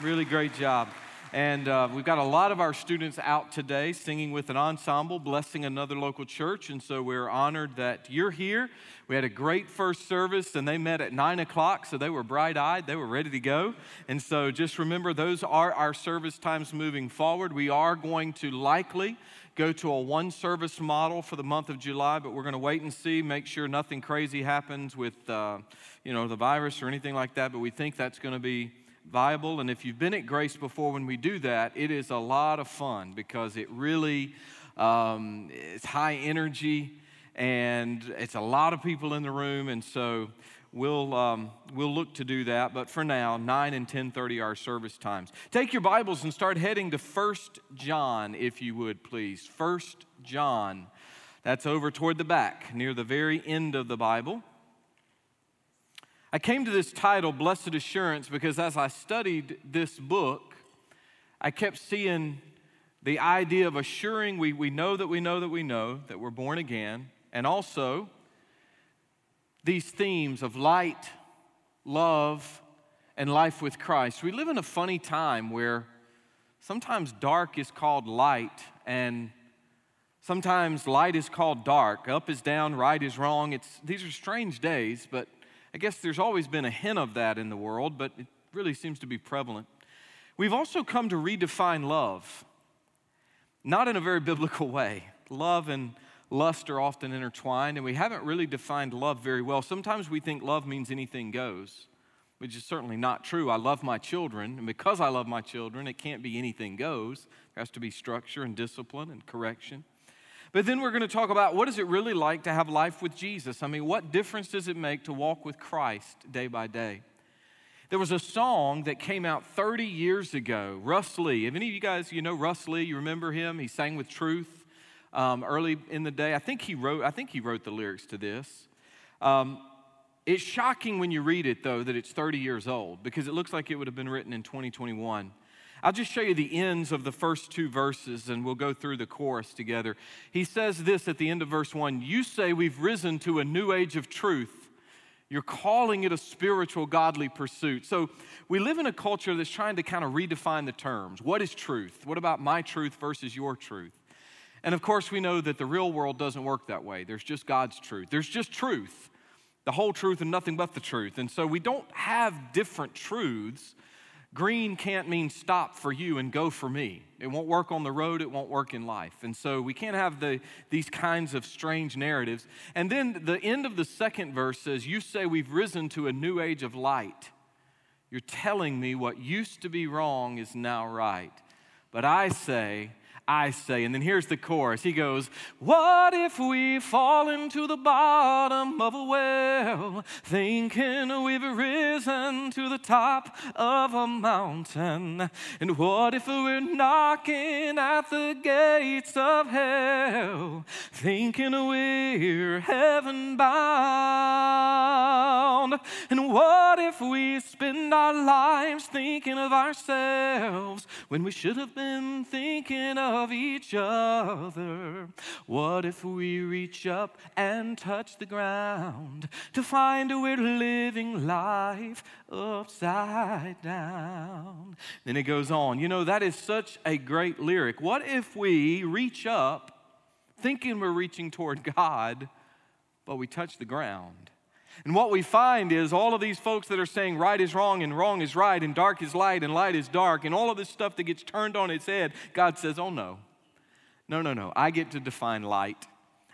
Really great job. And uh, we've got a lot of our students out today singing with an ensemble, blessing another local church. And so we're honored that you're here. We had a great first service, and they met at nine o'clock, so they were bright eyed. They were ready to go. And so just remember, those are our service times moving forward. We are going to likely go to a one service model for the month of July, but we're going to wait and see, make sure nothing crazy happens with, uh, you know, the virus or anything like that. But we think that's going to be viable. And if you've been at Grace before when we do that, it is a lot of fun because it really um, it's high energy and it's a lot of people in the room. And so we'll, um, we'll look to do that. But for now, 9 and 10.30 are service times. Take your Bibles and start heading to First John, if you would, please. First John. That's over toward the back, near the very end of the Bible. I came to this title, Blessed Assurance, because as I studied this book, I kept seeing the idea of assuring we, we know that we know that we know that we're born again, and also these themes of light, love, and life with Christ. We live in a funny time where sometimes dark is called light, and sometimes light is called dark. Up is down, right is wrong. It's, these are strange days, but I guess there's always been a hint of that in the world, but it really seems to be prevalent. We've also come to redefine love, not in a very biblical way. Love and lust are often intertwined, and we haven't really defined love very well. Sometimes we think love means anything goes, which is certainly not true. I love my children, and because I love my children, it can't be anything goes. There has to be structure and discipline and correction. But then we're going to talk about what is it really like to have life with Jesus? I mean, what difference does it make to walk with Christ day by day? There was a song that came out 30 years ago, Russ Lee. Have any of you guys, you know Russ Lee? You remember him? He sang with Truth um, early in the day. I think he wrote. I think he wrote the lyrics to this. Um, it's shocking when you read it, though, that it's 30 years old because it looks like it would have been written in 2021. I'll just show you the ends of the first two verses and we'll go through the chorus together. He says this at the end of verse one You say we've risen to a new age of truth. You're calling it a spiritual, godly pursuit. So we live in a culture that's trying to kind of redefine the terms. What is truth? What about my truth versus your truth? And of course, we know that the real world doesn't work that way. There's just God's truth, there's just truth, the whole truth and nothing but the truth. And so we don't have different truths Green can't mean stop for you and go for me. It won't work on the road, it won't work in life. And so we can't have the, these kinds of strange narratives. And then the end of the second verse says, You say we've risen to a new age of light. You're telling me what used to be wrong is now right. But I say, I say. And then here's the chorus. He goes, What if we fall into the bottom of a well, thinking we've risen to the top of a mountain? And what if we're knocking at the gates of hell, thinking we're heaven bound? And what if we spend our lives thinking of ourselves when we should have been thinking of of each other. What if we reach up and touch the ground to find we're living life upside down? Then it goes on. You know, that is such a great lyric. What if we reach up thinking we're reaching toward God, but we touch the ground? And what we find is all of these folks that are saying right is wrong and wrong is right and dark is light and light is dark and all of this stuff that gets turned on its head, God says, oh no. No, no, no. I get to define light.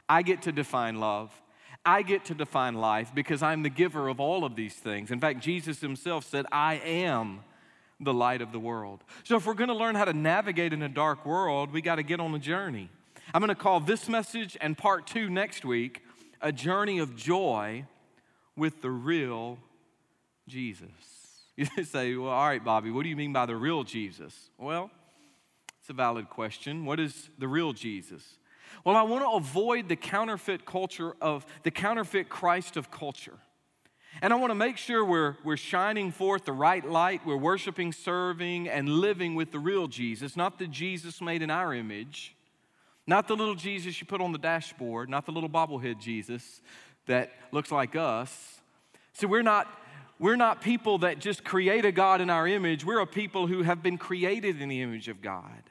I get to define love. I get to define life because I'm the giver of all of these things. In fact, Jesus himself said, I am the light of the world. So if we're going to learn how to navigate in a dark world, we got to get on a journey. I'm going to call this message and part two next week a journey of joy with the real Jesus. You say, well, all right, Bobby, what do you mean by the real Jesus? Well, it's a valid question. What is the real Jesus? Well, I want to avoid the counterfeit culture of the counterfeit Christ of culture. And I want to make sure we're, we're shining forth the right light, we're worshiping, serving, and living with the real Jesus, not the Jesus made in our image, not the little Jesus you put on the dashboard, not the little bobblehead Jesus, that looks like us. So we're not we're not people that just create a God in our image. We're a people who have been created in the image of God.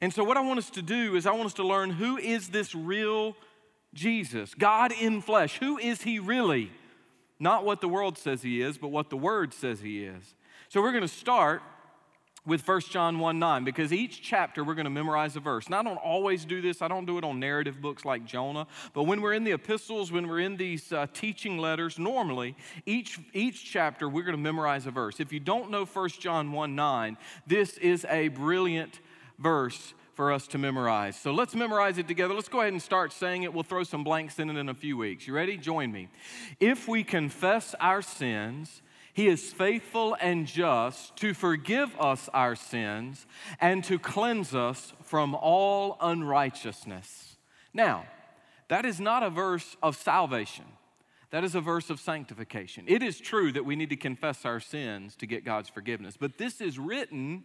And so, what I want us to do is, I want us to learn who is this real Jesus, God in flesh. Who is he really? Not what the world says he is, but what the word says he is. So, we're going to start with 1 John 1 9 because each chapter we're going to memorize a verse. And I don't always do this, I don't do it on narrative books like Jonah, but when we're in the epistles, when we're in these uh, teaching letters, normally each, each chapter we're going to memorize a verse. If you don't know 1 John 1 9, this is a brilliant verse for us to memorize. So let's memorize it together. Let's go ahead and start saying it. We'll throw some blanks in it in a few weeks. You ready? Join me. If we confess our sins, he is faithful and just to forgive us our sins and to cleanse us from all unrighteousness. Now, that is not a verse of salvation. That is a verse of sanctification. It is true that we need to confess our sins to get God's forgiveness, but this is written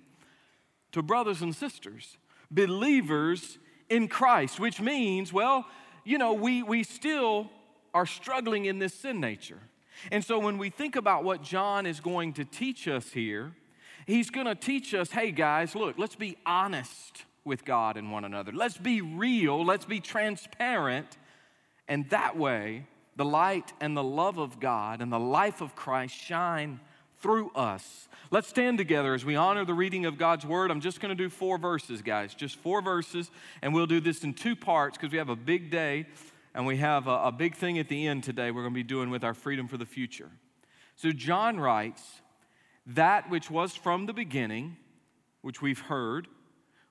to brothers and sisters, believers in Christ, which means, well, you know, we, we still are struggling in this sin nature. And so when we think about what John is going to teach us here, he's going to teach us hey, guys, look, let's be honest with God and one another. Let's be real, let's be transparent. And that way, the light and the love of God and the life of Christ shine through us. Let's stand together as we honor the reading of God's word. I'm just going to do four verses, guys, just four verses, and we'll do this in two parts because we have a big day and we have a, a big thing at the end today we're going to be doing with our freedom for the future. So, John writes, That which was from the beginning, which we've heard,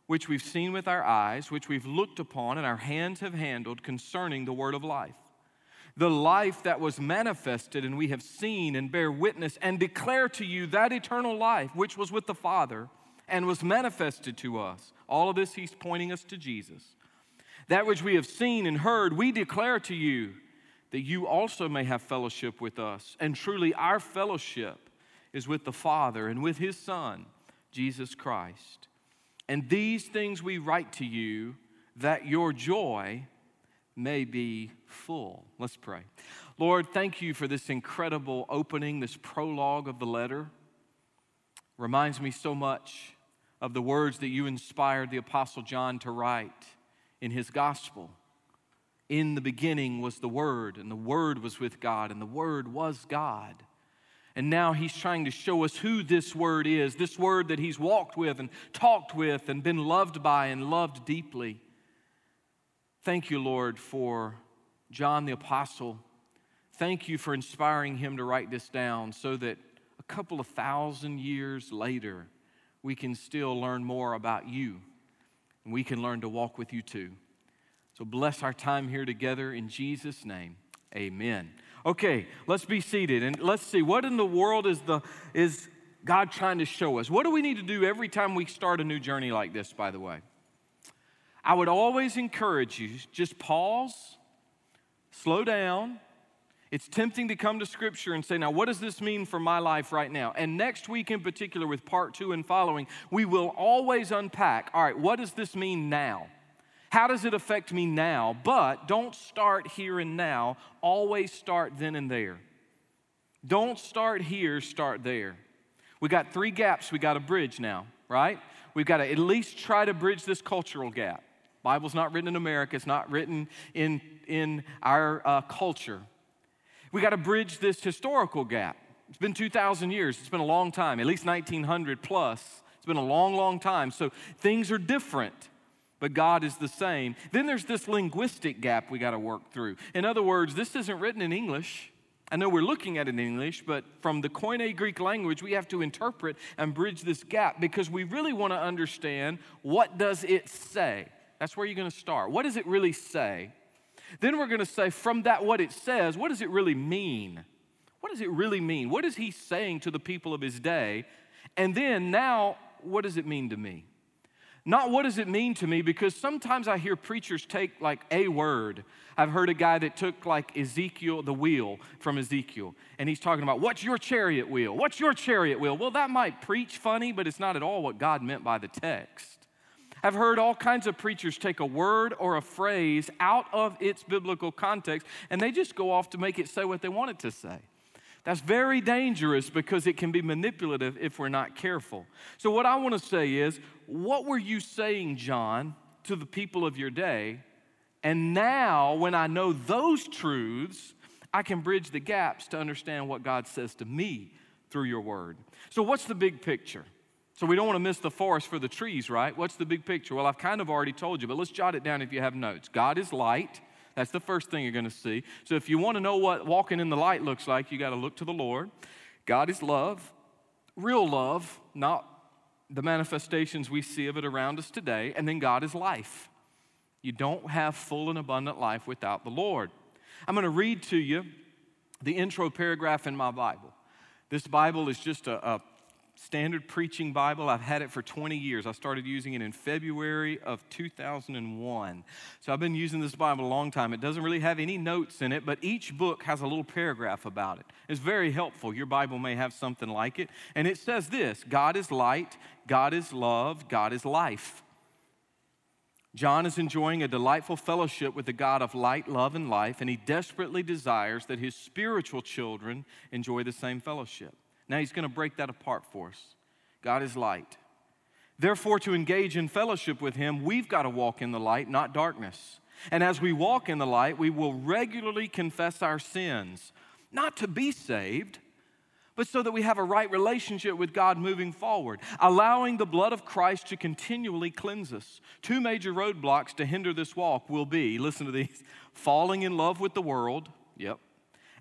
which we've seen with our eyes, which we've looked upon, and our hands have handled concerning the word of life. The life that was manifested, and we have seen and bear witness and declare to you that eternal life which was with the Father and was manifested to us. All of this, he's pointing us to Jesus. That which we have seen and heard, we declare to you that you also may have fellowship with us. And truly, our fellowship is with the Father and with His Son, Jesus Christ. And these things we write to you that your joy may be full. Let's pray. Lord, thank you for this incredible opening, this prologue of the letter. Reminds me so much of the words that you inspired the Apostle John to write in his gospel. In the beginning was the Word, and the Word was with God, and the Word was God. And now he's trying to show us who this Word is this Word that he's walked with and talked with and been loved by and loved deeply. Thank you, Lord, for John the Apostle. Thank you for inspiring him to write this down so that a couple of thousand years later, we can still learn more about you and we can learn to walk with you too. So bless our time here together in Jesus' name. Amen. Okay, let's be seated and let's see what in the world is the is God trying to show us? What do we need to do every time we start a new journey like this, by the way? I would always encourage you just pause, slow down, it's tempting to come to Scripture and say, now, what does this mean for my life right now? And next week, in particular, with part two and following, we will always unpack all right, what does this mean now? How does it affect me now? But don't start here and now, always start then and there. Don't start here, start there. We got three gaps we got to bridge now, right? We've got to at least try to bridge this cultural gap. Bible's not written in America, it's not written in, in our uh, culture. We got to bridge this historical gap. It's been 2,000 years, it's been a long time, at least 1900 plus. It's been a long, long time. So things are different, but God is the same. Then there's this linguistic gap we got to work through. In other words, this isn't written in English. I know we're looking at it in English, but from the Koine Greek language, we have to interpret and bridge this gap because we really want to understand what does it say. That's where you're going to start. What does it really say? Then we're going to say, from that, what it says, what does it really mean? What does it really mean? What is he saying to the people of his day? And then now, what does it mean to me? Not what does it mean to me, because sometimes I hear preachers take like a word. I've heard a guy that took like Ezekiel, the wheel from Ezekiel, and he's talking about what's your chariot wheel? What's your chariot wheel? Well, that might preach funny, but it's not at all what God meant by the text. I've heard all kinds of preachers take a word or a phrase out of its biblical context and they just go off to make it say what they want it to say. That's very dangerous because it can be manipulative if we're not careful. So, what I want to say is, what were you saying, John, to the people of your day? And now, when I know those truths, I can bridge the gaps to understand what God says to me through your word. So, what's the big picture? So, we don't want to miss the forest for the trees, right? What's the big picture? Well, I've kind of already told you, but let's jot it down if you have notes. God is light. That's the first thing you're going to see. So, if you want to know what walking in the light looks like, you got to look to the Lord. God is love, real love, not the manifestations we see of it around us today. And then God is life. You don't have full and abundant life without the Lord. I'm going to read to you the intro paragraph in my Bible. This Bible is just a, a standard preaching Bible. I've had it for 20 years. I started using it in February of 2001. So I've been using this Bible a long time. It doesn't really have any notes in it, but each book has a little paragraph about it. It's very helpful. Your Bible may have something like it. And it says this God is light, God is love, God is life. John is enjoying a delightful fellowship with the God of light, love, and life, and he desperately desires that his spiritual children enjoy the same fellowship. Now he's going to break that apart for us. God is light. Therefore, to engage in fellowship with him, we've got to walk in the light, not darkness. And as we walk in the light, we will regularly confess our sins, not to be saved, but so that we have a right relationship with God moving forward, allowing the blood of Christ to continually cleanse us. Two major roadblocks to hinder this walk will be listen to these falling in love with the world, yep,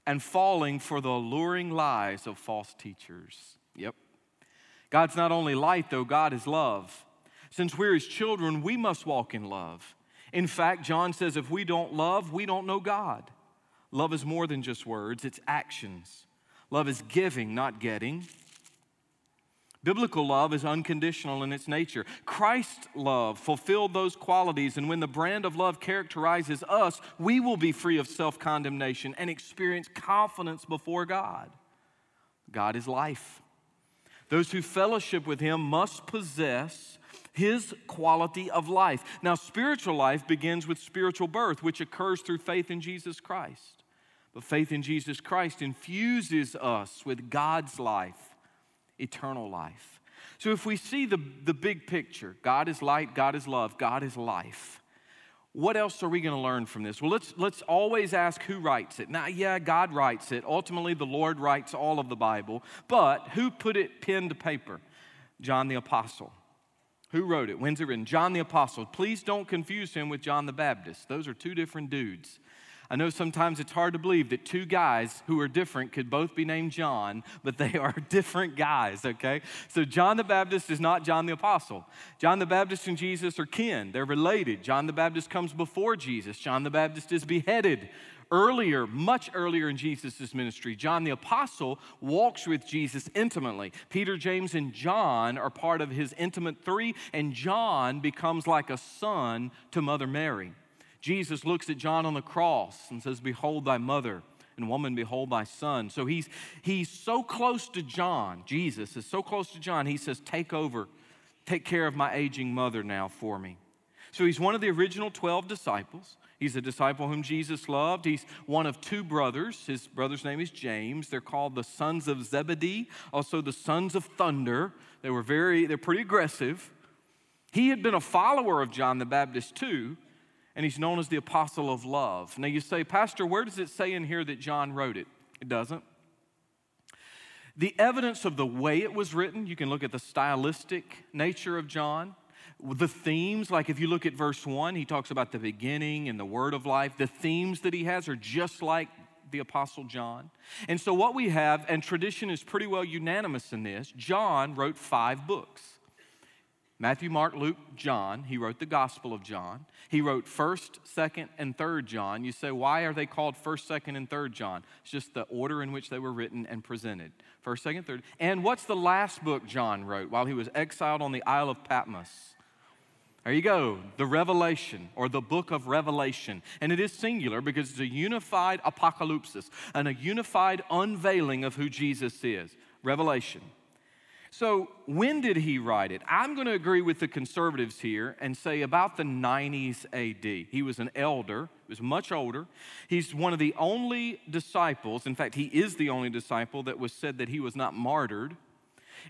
and falling for the alluring lies of false teachers. Yep. God's not only light, though, God is love. Since we're his children, we must walk in love. In fact, John says if we don't love, we don't know God. Love is more than just words, it's actions. Love is giving, not getting. Biblical love is unconditional in its nature. Christ's love fulfilled those qualities, and when the brand of love characterizes us, we will be free of self condemnation and experience confidence before God. God is life. Those who fellowship with Him must possess His quality of life. Now, spiritual life begins with spiritual birth, which occurs through faith in Jesus Christ. But faith in Jesus Christ infuses us with God's life eternal life. So if we see the, the big picture God is light, God is love, God is life. What else are we going to learn from this? Well, let's, let's always ask who writes it. Now, yeah, God writes it. Ultimately, the Lord writes all of the Bible. But who put it pen to paper? John the Apostle. Who wrote it? When's it written? John the Apostle. Please don't confuse him with John the Baptist. Those are two different dudes. I know sometimes it's hard to believe that two guys who are different could both be named John, but they are different guys, okay? So John the Baptist is not John the Apostle. John the Baptist and Jesus are kin, they're related. John the Baptist comes before Jesus, John the Baptist is beheaded earlier, much earlier in Jesus' ministry. John the Apostle walks with Jesus intimately. Peter, James, and John are part of his intimate three, and John becomes like a son to Mother Mary. Jesus looks at John on the cross and says, Behold thy mother, and woman, behold thy son. So he's, he's so close to John. Jesus is so close to John, he says, Take over, take care of my aging mother now for me. So he's one of the original 12 disciples. He's a disciple whom Jesus loved. He's one of two brothers. His brother's name is James. They're called the sons of Zebedee, also the sons of thunder. They were very, they're pretty aggressive. He had been a follower of John the Baptist too, and he's known as the apostle of love. Now you say, Pastor, where does it say in here that John wrote it? It doesn't. The evidence of the way it was written, you can look at the stylistic nature of John. The themes, like if you look at verse 1, he talks about the beginning and the word of life. The themes that he has are just like the Apostle John. And so, what we have, and tradition is pretty well unanimous in this, John wrote five books. Matthew, Mark, Luke, John. He wrote the Gospel of John. He wrote 1st, 2nd, and 3rd John. You say, why are they called 1st, 2nd, and 3rd John? It's just the order in which they were written and presented. 1st, 2nd, 3rd. And what's the last book John wrote while he was exiled on the Isle of Patmos? There you go, the Revelation or the book of Revelation. And it is singular because it's a unified apocalypsis and a unified unveiling of who Jesus is. Revelation. So, when did he write it? I'm going to agree with the conservatives here and say about the 90s AD. He was an elder, he was much older. He's one of the only disciples, in fact, he is the only disciple that was said that he was not martyred.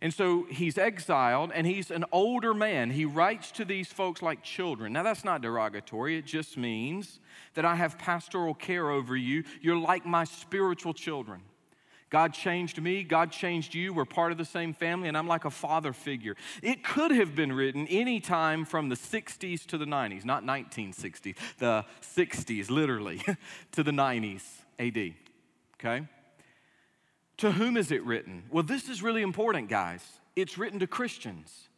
And so he's exiled and he's an older man. He writes to these folks like children. Now, that's not derogatory, it just means that I have pastoral care over you. You're like my spiritual children. God changed me, God changed you. We're part of the same family, and I'm like a father figure. It could have been written any time from the 60s to the 90s, not 1960s, the 60s, literally, to the 90s AD. Okay? To whom is it written? Well, this is really important, guys. It's written to Christians.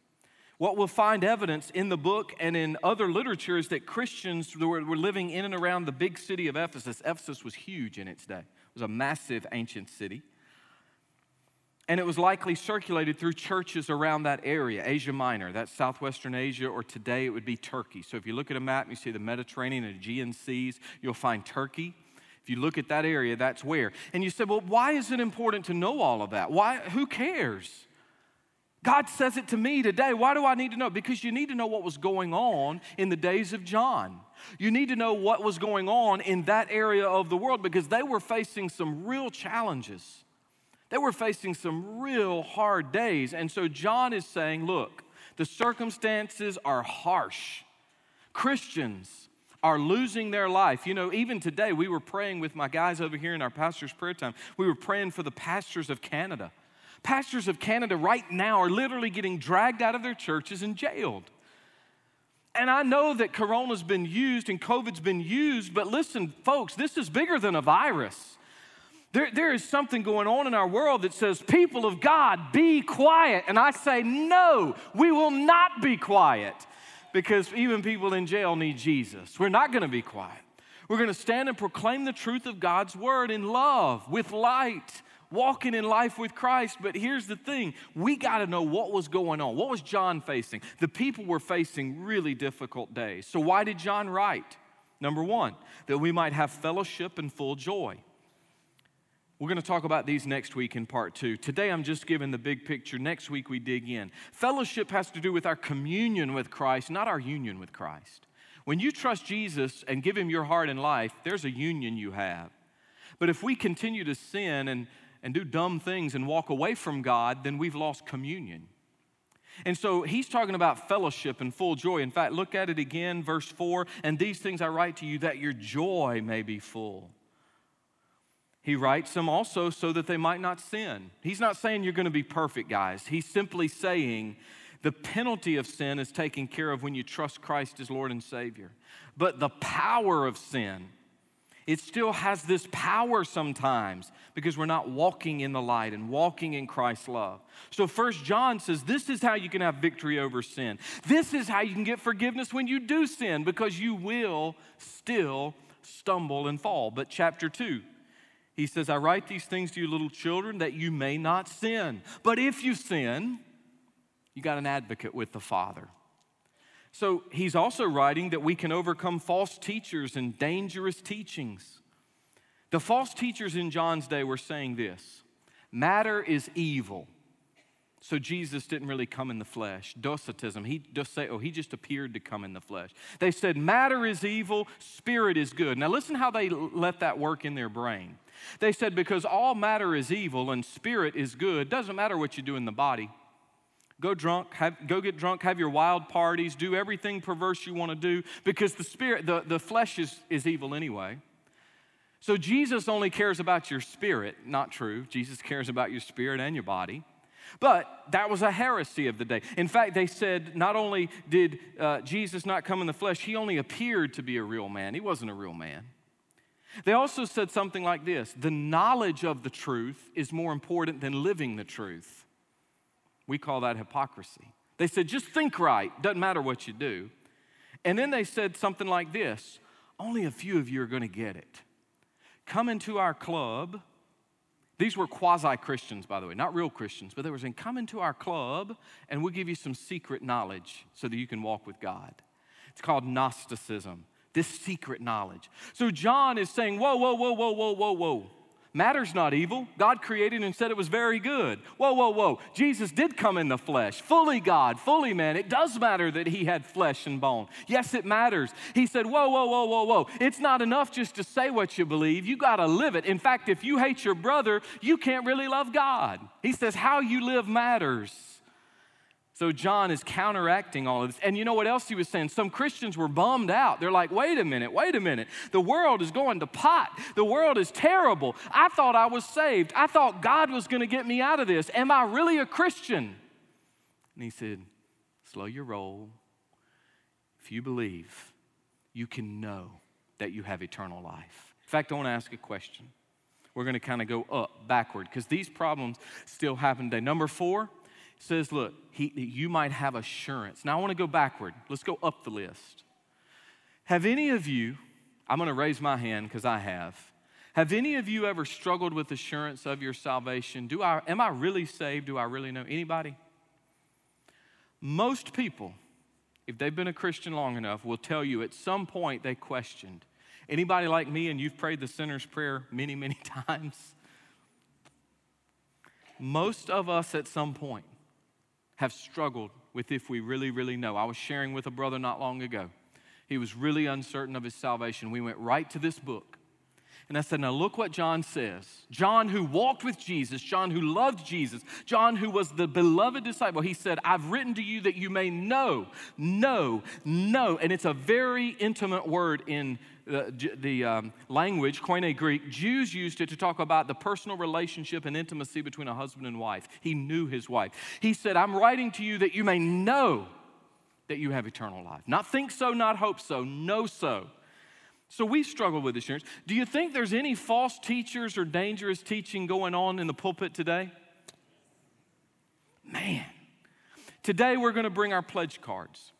What we'll find evidence in the book and in other literature is that Christians were, living in and around the big city of Ephesus. Ephesus was huge in its day was a massive ancient city. And it was likely circulated through churches around that area, Asia Minor, that's southwestern Asia, or today it would be Turkey. So if you look at a map and you see the Mediterranean and Aegean seas, you'll find Turkey. If you look at that area, that's where. And you said, well, why is it important to know all of that? Why? Who cares? God says it to me today. Why do I need to know? Because you need to know what was going on in the days of John. You need to know what was going on in that area of the world because they were facing some real challenges. They were facing some real hard days. And so John is saying, look, the circumstances are harsh. Christians are losing their life. You know, even today, we were praying with my guys over here in our pastor's prayer time. We were praying for the pastors of Canada. Pastors of Canada right now are literally getting dragged out of their churches and jailed. And I know that corona's been used and COVID's been used, but listen, folks, this is bigger than a virus. There, there is something going on in our world that says, People of God, be quiet. And I say, No, we will not be quiet because even people in jail need Jesus. We're not going to be quiet. We're going to stand and proclaim the truth of God's word in love, with light, walking in life with Christ. But here's the thing we got to know what was going on. What was John facing? The people were facing really difficult days. So, why did John write? Number one, that we might have fellowship and full joy. We're going to talk about these next week in part two. Today, I'm just giving the big picture. Next week, we dig in. Fellowship has to do with our communion with Christ, not our union with Christ. When you trust Jesus and give him your heart and life, there's a union you have. But if we continue to sin and and do dumb things and walk away from God, then we've lost communion. And so he's talking about fellowship and full joy. In fact, look at it again, verse 4 and these things I write to you that your joy may be full. He writes them also so that they might not sin. He's not saying you're going to be perfect, guys. He's simply saying the penalty of sin is taken care of when you trust Christ as Lord and Savior. But the power of sin, it still has this power sometimes because we're not walking in the light and walking in Christ's love. So first John says this is how you can have victory over sin. This is how you can get forgiveness when you do sin because you will still stumble and fall. But chapter 2 he says, I write these things to you, little children, that you may not sin. But if you sin, you got an advocate with the Father. So he's also writing that we can overcome false teachers and dangerous teachings. The false teachers in John's day were saying this matter is evil. So Jesus didn't really come in the flesh. Docetism. He just say, oh, he just appeared to come in the flesh. They said matter is evil, spirit is good. Now listen how they let that work in their brain. They said because all matter is evil and spirit is good, doesn't matter what you do in the body. Go drunk, have, go get drunk, have your wild parties, do everything perverse you want to do because the spirit, the, the flesh is, is evil anyway. So Jesus only cares about your spirit. Not true. Jesus cares about your spirit and your body. But that was a heresy of the day. In fact, they said not only did uh, Jesus not come in the flesh, he only appeared to be a real man. He wasn't a real man. They also said something like this the knowledge of the truth is more important than living the truth. We call that hypocrisy. They said, just think right, doesn't matter what you do. And then they said something like this only a few of you are going to get it. Come into our club. These were quasi Christians, by the way, not real Christians, but they were saying, Come into our club and we'll give you some secret knowledge so that you can walk with God. It's called Gnosticism, this secret knowledge. So John is saying, Whoa, whoa, whoa, whoa, whoa, whoa, whoa. Matter's not evil. God created and said it was very good. Whoa, whoa, whoa. Jesus did come in the flesh, fully God, fully man. It does matter that he had flesh and bone. Yes, it matters. He said, whoa, whoa, whoa, whoa, whoa. It's not enough just to say what you believe. You got to live it. In fact, if you hate your brother, you can't really love God. He says, how you live matters. So John is counteracting all of this. And you know what else he was saying? Some Christians were bummed out. They're like, wait a minute, wait a minute. The world is going to pot. The world is terrible. I thought I was saved. I thought God was going to get me out of this. Am I really a Christian? And he said, slow your roll. If you believe, you can know that you have eternal life. In fact, I want to ask a question. We're going to kind of go up, backward, because these problems still happen today. Number four, says, look, he, you might have assurance. Now I want to go backward. Let's go up the list. Have any of you, I'm going to raise my hand because I have. Have any of you ever struggled with assurance of your salvation? Do I, am I really saved? Do I really know? Anybody? Most people, if they've been a Christian long enough, will tell you at some point they questioned. Anybody like me and you've prayed the sinner's prayer many, many times? Most of us at some point have struggled with if we really, really know. I was sharing with a brother not long ago. He was really uncertain of his salvation. We went right to this book. And I said, Now look what John says. John, who walked with Jesus, John, who loved Jesus, John, who was the beloved disciple, he said, I've written to you that you may know, know, know. And it's a very intimate word in the, the um, language, Koine Greek, Jews used it to talk about the personal relationship and intimacy between a husband and wife. He knew his wife. He said, I'm writing to you that you may know that you have eternal life. Not think so, not hope so, know so. So we struggle with assurance. Do you think there's any false teachers or dangerous teaching going on in the pulpit today? Man, today we're going to bring our pledge cards.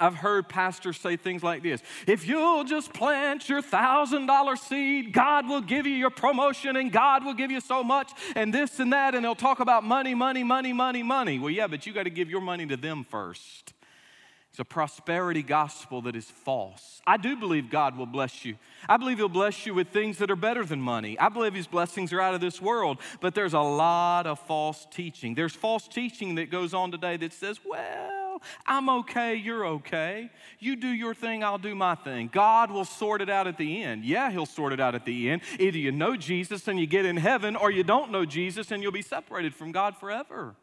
I've heard pastors say things like this If you'll just plant your thousand dollar seed, God will give you your promotion and God will give you so much and this and that. And they'll talk about money, money, money, money, money. Well, yeah, but you got to give your money to them first. It's a prosperity gospel that is false. I do believe God will bless you. I believe He'll bless you with things that are better than money. I believe His blessings are out of this world, but there's a lot of false teaching. There's false teaching that goes on today that says, well, I'm okay, you're okay. You do your thing, I'll do my thing. God will sort it out at the end. Yeah, He'll sort it out at the end. Either you know Jesus and you get in heaven, or you don't know Jesus and you'll be separated from God forever.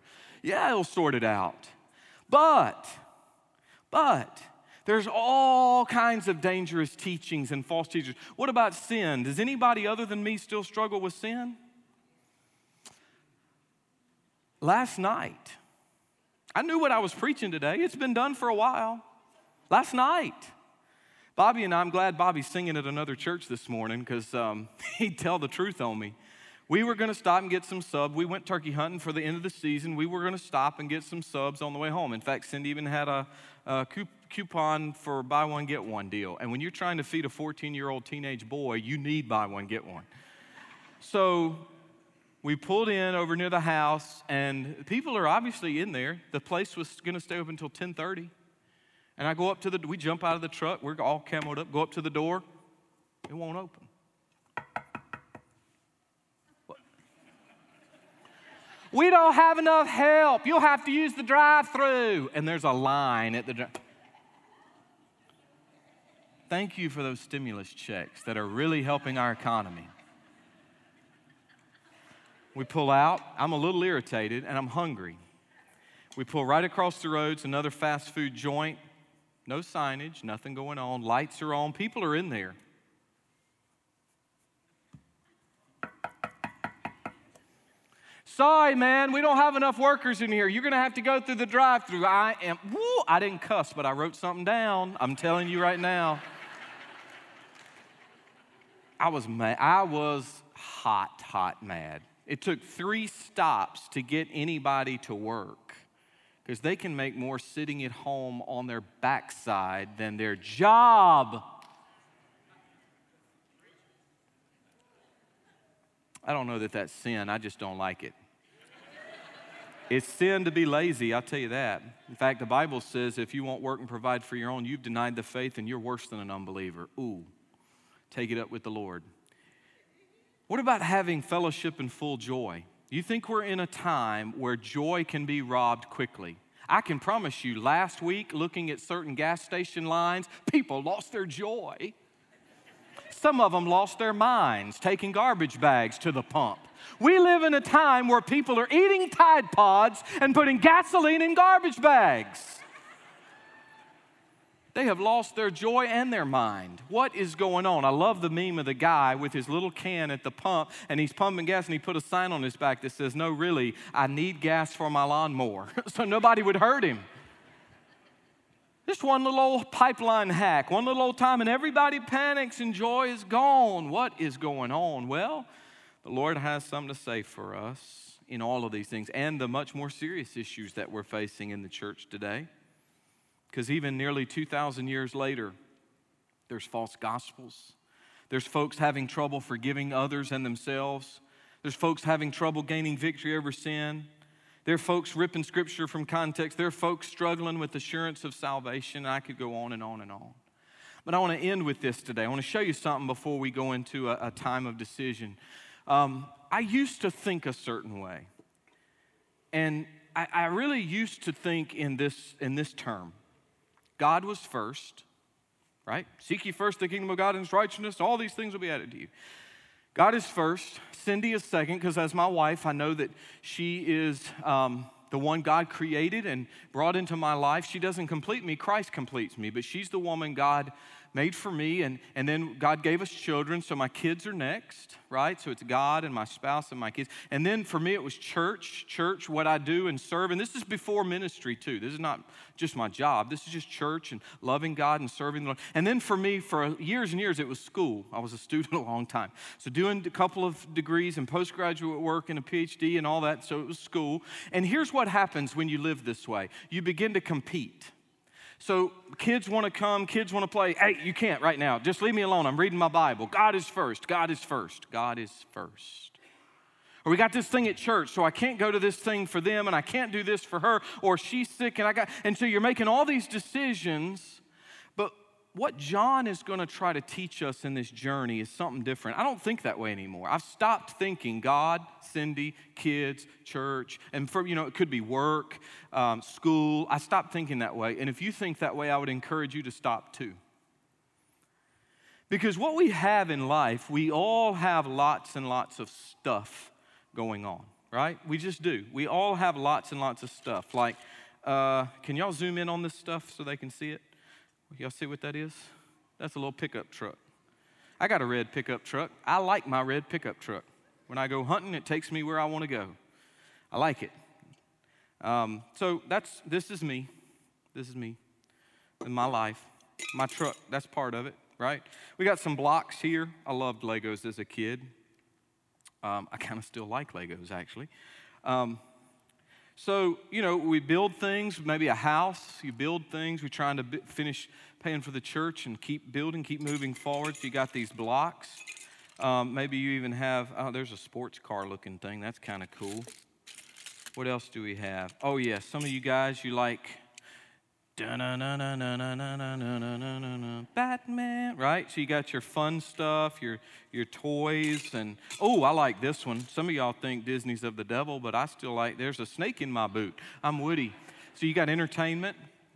Yeah, He'll sort it out. But, but, there's all kinds of dangerous teachings and false teachers. What about sin? Does anybody other than me still struggle with sin? Last night, I knew what I was preaching today. It's been done for a while. Last night, Bobby and I, I'm glad Bobby's singing at another church this morning because um, he'd tell the truth on me. We were going to stop and get some subs. We went turkey hunting for the end of the season. We were going to stop and get some subs on the way home. In fact, Cindy even had a, Uh, a coupon for buy one, get one deal. And when you're trying to feed a 14 year old teenage boy, you need buy one, get one. So we pulled in over near the house, and people are obviously in there. The place was going to stay open until 10:30. And I go up to the, we jump out of the truck. We're all camoed up. Go up to the door. It won't open. We don't have enough help. You'll have to use the drive-through. And there's a line at the. Dri- Thank you for those stimulus checks that are really helping our economy. We pull out. I'm a little irritated and I'm hungry. We pull right across the road to another fast food joint. No signage, nothing going on. Lights are on. People are in there. Sorry, man, we don't have enough workers in here. You're going to have to go through the drive through. I am, woo, I didn't cuss, but I wrote something down. I'm telling you right now. I was mad. I was hot, hot mad. It took three stops to get anybody to work because they can make more sitting at home on their backside than their job. I don't know that that's sin, I just don't like it. It's sin to be lazy, I'll tell you that. In fact, the Bible says if you won't work and provide for your own, you've denied the faith and you're worse than an unbeliever. Ooh, take it up with the Lord. What about having fellowship and full joy? You think we're in a time where joy can be robbed quickly? I can promise you, last week, looking at certain gas station lines, people lost their joy. Some of them lost their minds taking garbage bags to the pump. We live in a time where people are eating Tide Pods and putting gasoline in garbage bags. They have lost their joy and their mind. What is going on? I love the meme of the guy with his little can at the pump and he's pumping gas and he put a sign on his back that says, No, really, I need gas for my lawnmower. so nobody would hurt him. Just one little old pipeline hack, one little old time, and everybody panics and joy is gone. What is going on? Well, the Lord has something to say for us in all of these things and the much more serious issues that we're facing in the church today. Because even nearly 2,000 years later, there's false gospels. There's folks having trouble forgiving others and themselves. There's folks having trouble gaining victory over sin. There are folks ripping scripture from context. There are folks struggling with assurance of salvation. I could go on and on and on. But I want to end with this today. I want to show you something before we go into a, a time of decision. Um, I used to think a certain way. And I, I really used to think in this, in this term God was first, right? Seek ye first the kingdom of God and his righteousness, all these things will be added to you. God is first, Cindy is second, because as my wife, I know that she is um, the one God created and brought into my life. She doesn't complete me, Christ completes me, but she's the woman God made for me. And, and then God gave us children, so my kids are next, right? So it's God and my spouse and my kids. And then for me, it was church, church, what I do and serve. And this is before ministry, too. This is not just my job, this is just church and loving God and serving the Lord. And then for me, for years and years, it was school. I was a student a long time. So doing a couple of degrees and postgraduate work and a PhD and all that. So it was school. And here's what happens when you live this way you begin to compete. So kids want to come, kids want to play. Hey, you can't right now. Just leave me alone. I'm reading my Bible. God is first. God is first. God is first. Or we got this thing at church, so I can't go to this thing for them and I can't do this for her, or she's sick and I got and so you're making all these decisions what John is going to try to teach us in this journey is something different. I don't think that way anymore. I've stopped thinking God, Cindy, kids, church, and for, you know, it could be work, um, school. I stopped thinking that way. And if you think that way, I would encourage you to stop too. Because what we have in life, we all have lots and lots of stuff going on, right? We just do. We all have lots and lots of stuff. Like, uh, can y'all zoom in on this stuff so they can see it? Y'all see what that is? That's a little pickup truck. I got a red pickup truck. I like my red pickup truck. When I go hunting, it takes me where I want to go. I like it. Um, so that's this is me. This is me in my life. My truck, that's part of it, right? We got some blocks here. I loved Legos as a kid. Um, I kind of still like Legos, actually. Um, so, you know, we build things, maybe a house, you build things, we're trying to b- finish paying for the church and keep building, keep moving forward. You got these blocks. Um, maybe you even have, oh, there's a sports car looking thing. That's kind of cool. What else do we have? Oh, yeah, some of you guys, you like Batman, right? So you got your fun stuff, your your toys, and oh, I like this one. Some of y'all think Disney's of the devil, but I still like. There's a snake in my boot. I'm Woody. So you got entertainment.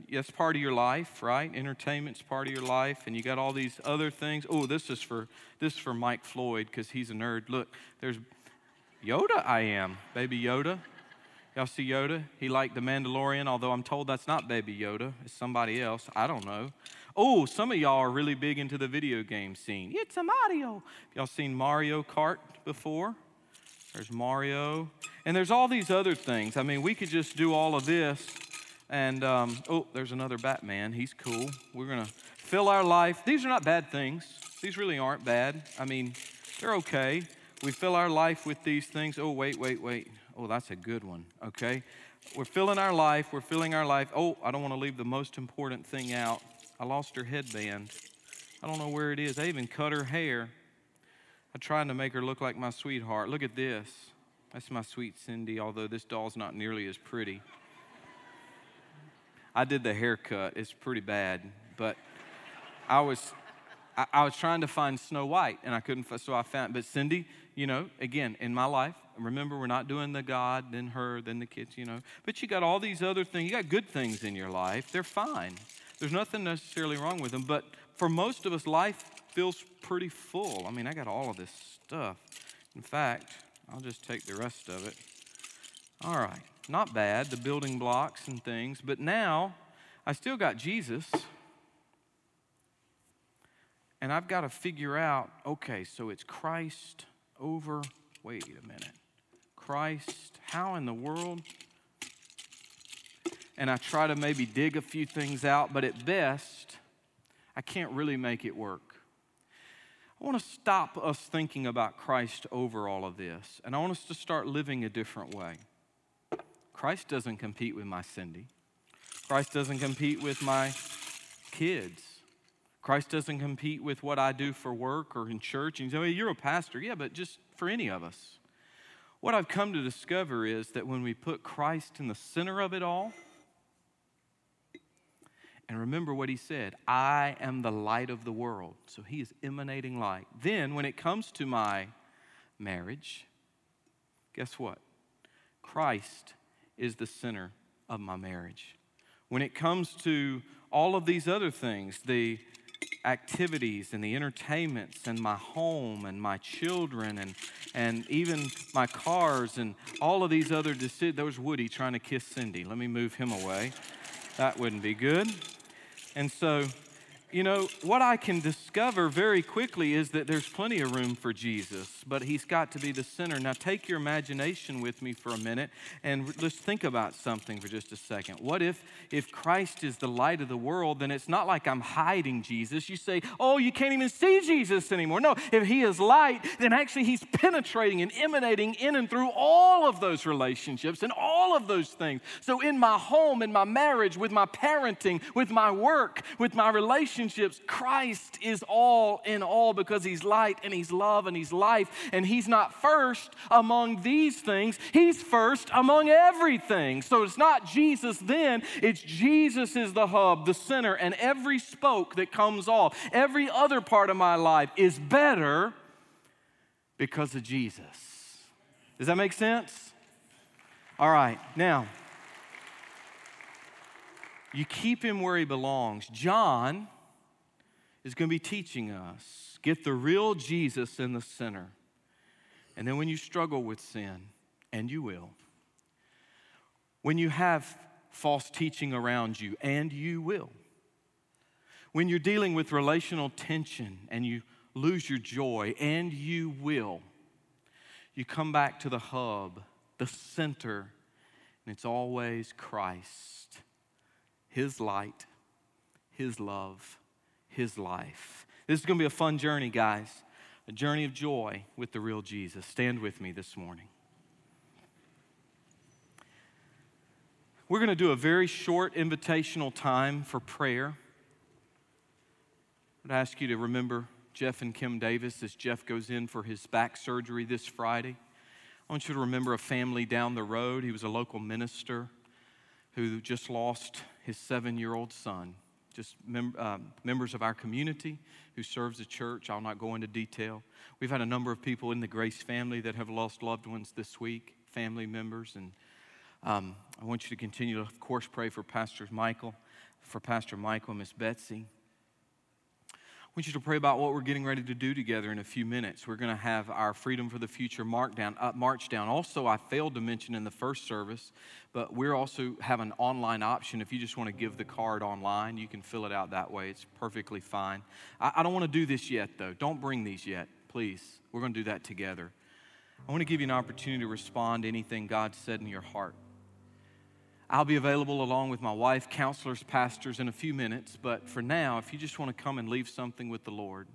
That's part of your life, right? Entertainment's part of your life, and you got all these other things. Oh, this is for this is for Mike Floyd because he's a nerd. Look, there's Yoda. I am baby Yoda. Y'all see Yoda? He liked the Mandalorian, although I'm told that's not Baby Yoda. It's somebody else. I don't know. Oh, some of y'all are really big into the video game scene. It's a Mario. Y'all seen Mario Kart before? There's Mario. And there's all these other things. I mean, we could just do all of this. And, um, oh, there's another Batman. He's cool. We're going to fill our life. These are not bad things. These really aren't bad. I mean, they're okay. We fill our life with these things. Oh, wait, wait, wait. Oh, that's a good one, okay? We're filling our life, we're filling our life. Oh, I don't want to leave the most important thing out. I lost her headband. I don't know where it is. I even cut her hair. I tried to make her look like my sweetheart. Look at this. That's my sweet Cindy, although this doll's not nearly as pretty. I did the haircut. It's pretty bad, but I was I, I was trying to find Snow White and I couldn't. So I found. But Cindy, you know, again, in my life, remember, we're not doing the God, then her, then the kids, you know. But you got all these other things. You got good things in your life. They're fine. There's nothing necessarily wrong with them. But for most of us, life feels pretty full. I mean, I got all of this stuff. In fact, I'll just take the rest of it. All right, not bad, the building blocks and things. But now, I still got Jesus. And I've got to figure out okay, so it's Christ over, wait a minute, Christ, how in the world? And I try to maybe dig a few things out, but at best, I can't really make it work. I want to stop us thinking about Christ over all of this, and I want us to start living a different way. Christ doesn't compete with my Cindy. Christ doesn't compete with my kids. Christ doesn't compete with what I do for work or in church. And you say, you're a pastor. Yeah, but just for any of us. What I've come to discover is that when we put Christ in the center of it all, and remember what he said I am the light of the world. So he is emanating light. Then, when it comes to my marriage, guess what? Christ is the center of my marriage. When it comes to all of these other things, the activities and the entertainments and my home and my children and, and even my cars and all of these other decisions. There's Woody trying to kiss Cindy. Let me move him away. That wouldn't be good. And so you know, what I can discover very quickly is that there's plenty of room for Jesus, but he's got to be the center. Now, take your imagination with me for a minute and let's think about something for just a second. What if, if Christ is the light of the world, then it's not like I'm hiding Jesus. You say, oh, you can't even see Jesus anymore. No, if he is light, then actually he's penetrating and emanating in and through all of those relationships and all of those things. So, in my home, in my marriage, with my parenting, with my work, with my relationship, relationships, Christ is all in all because He's light and He's love and He's life. And He's not first among these things, He's first among everything. So it's not Jesus then, it's Jesus is the hub, the center, and every spoke that comes off, every other part of my life is better because of Jesus. Does that make sense? All right, now, you keep him where he belongs. John is going to be teaching us get the real Jesus in the center. And then when you struggle with sin, and you will, when you have false teaching around you, and you will, when you're dealing with relational tension and you lose your joy, and you will, you come back to the hub, the center, and it's always Christ, His light, His love, his life. This is going to be a fun journey, guys. A journey of joy with the real Jesus. Stand with me this morning. We're going to do a very short invitational time for prayer. I'd ask you to remember Jeff and Kim Davis as Jeff goes in for his back surgery this Friday. I want you to remember a family down the road. He was a local minister who just lost his seven year old son just mem- uh, members of our community who serves the church. I'll not go into detail. We've had a number of people in the Grace family that have lost loved ones this week, family members, and um, I want you to continue to, of course, pray for Pastor Michael, for Pastor Michael and Miss Betsy. I want you to pray about what we're getting ready to do together in a few minutes. We're going to have our Freedom for the Future mark down, uh, march down. Also, I failed to mention in the first service, but we also have an online option. If you just want to give the card online, you can fill it out that way. It's perfectly fine. I, I don't want to do this yet, though. Don't bring these yet, please. We're going to do that together. I want to give you an opportunity to respond to anything God said in your heart. I'll be available along with my wife, counselors, pastors in a few minutes. But for now, if you just want to come and leave something with the Lord,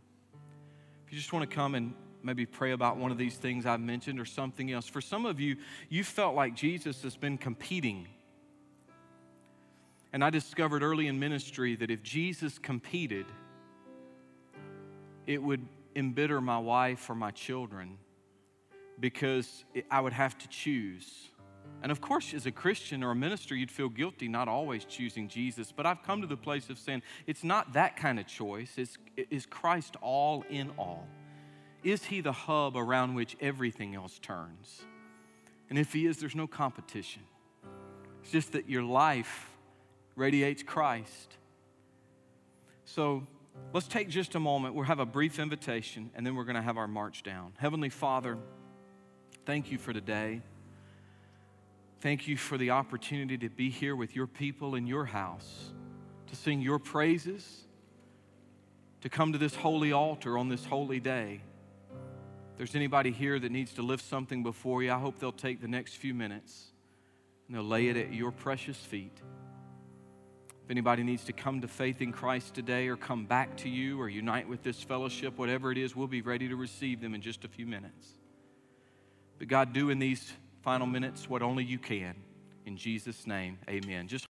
if you just want to come and maybe pray about one of these things I've mentioned or something else, for some of you, you felt like Jesus has been competing. And I discovered early in ministry that if Jesus competed, it would embitter my wife or my children because I would have to choose and of course, as a Christian or a minister, you'd feel guilty not always choosing Jesus. But I've come to the place of saying it's not that kind of choice. It's, is Christ all in all? Is He the hub around which everything else turns? And if He is, there's no competition. It's just that your life radiates Christ. So let's take just a moment. We'll have a brief invitation, and then we're going to have our march down. Heavenly Father, thank you for today. Thank you for the opportunity to be here with your people in your house, to sing your praises, to come to this holy altar on this holy day. If there's anybody here that needs to lift something before you, I hope they'll take the next few minutes and they'll lay it at your precious feet. If anybody needs to come to faith in Christ today or come back to you or unite with this fellowship, whatever it is, we'll be ready to receive them in just a few minutes. But God, do in these final minutes what only you can. In Jesus' name, amen. Just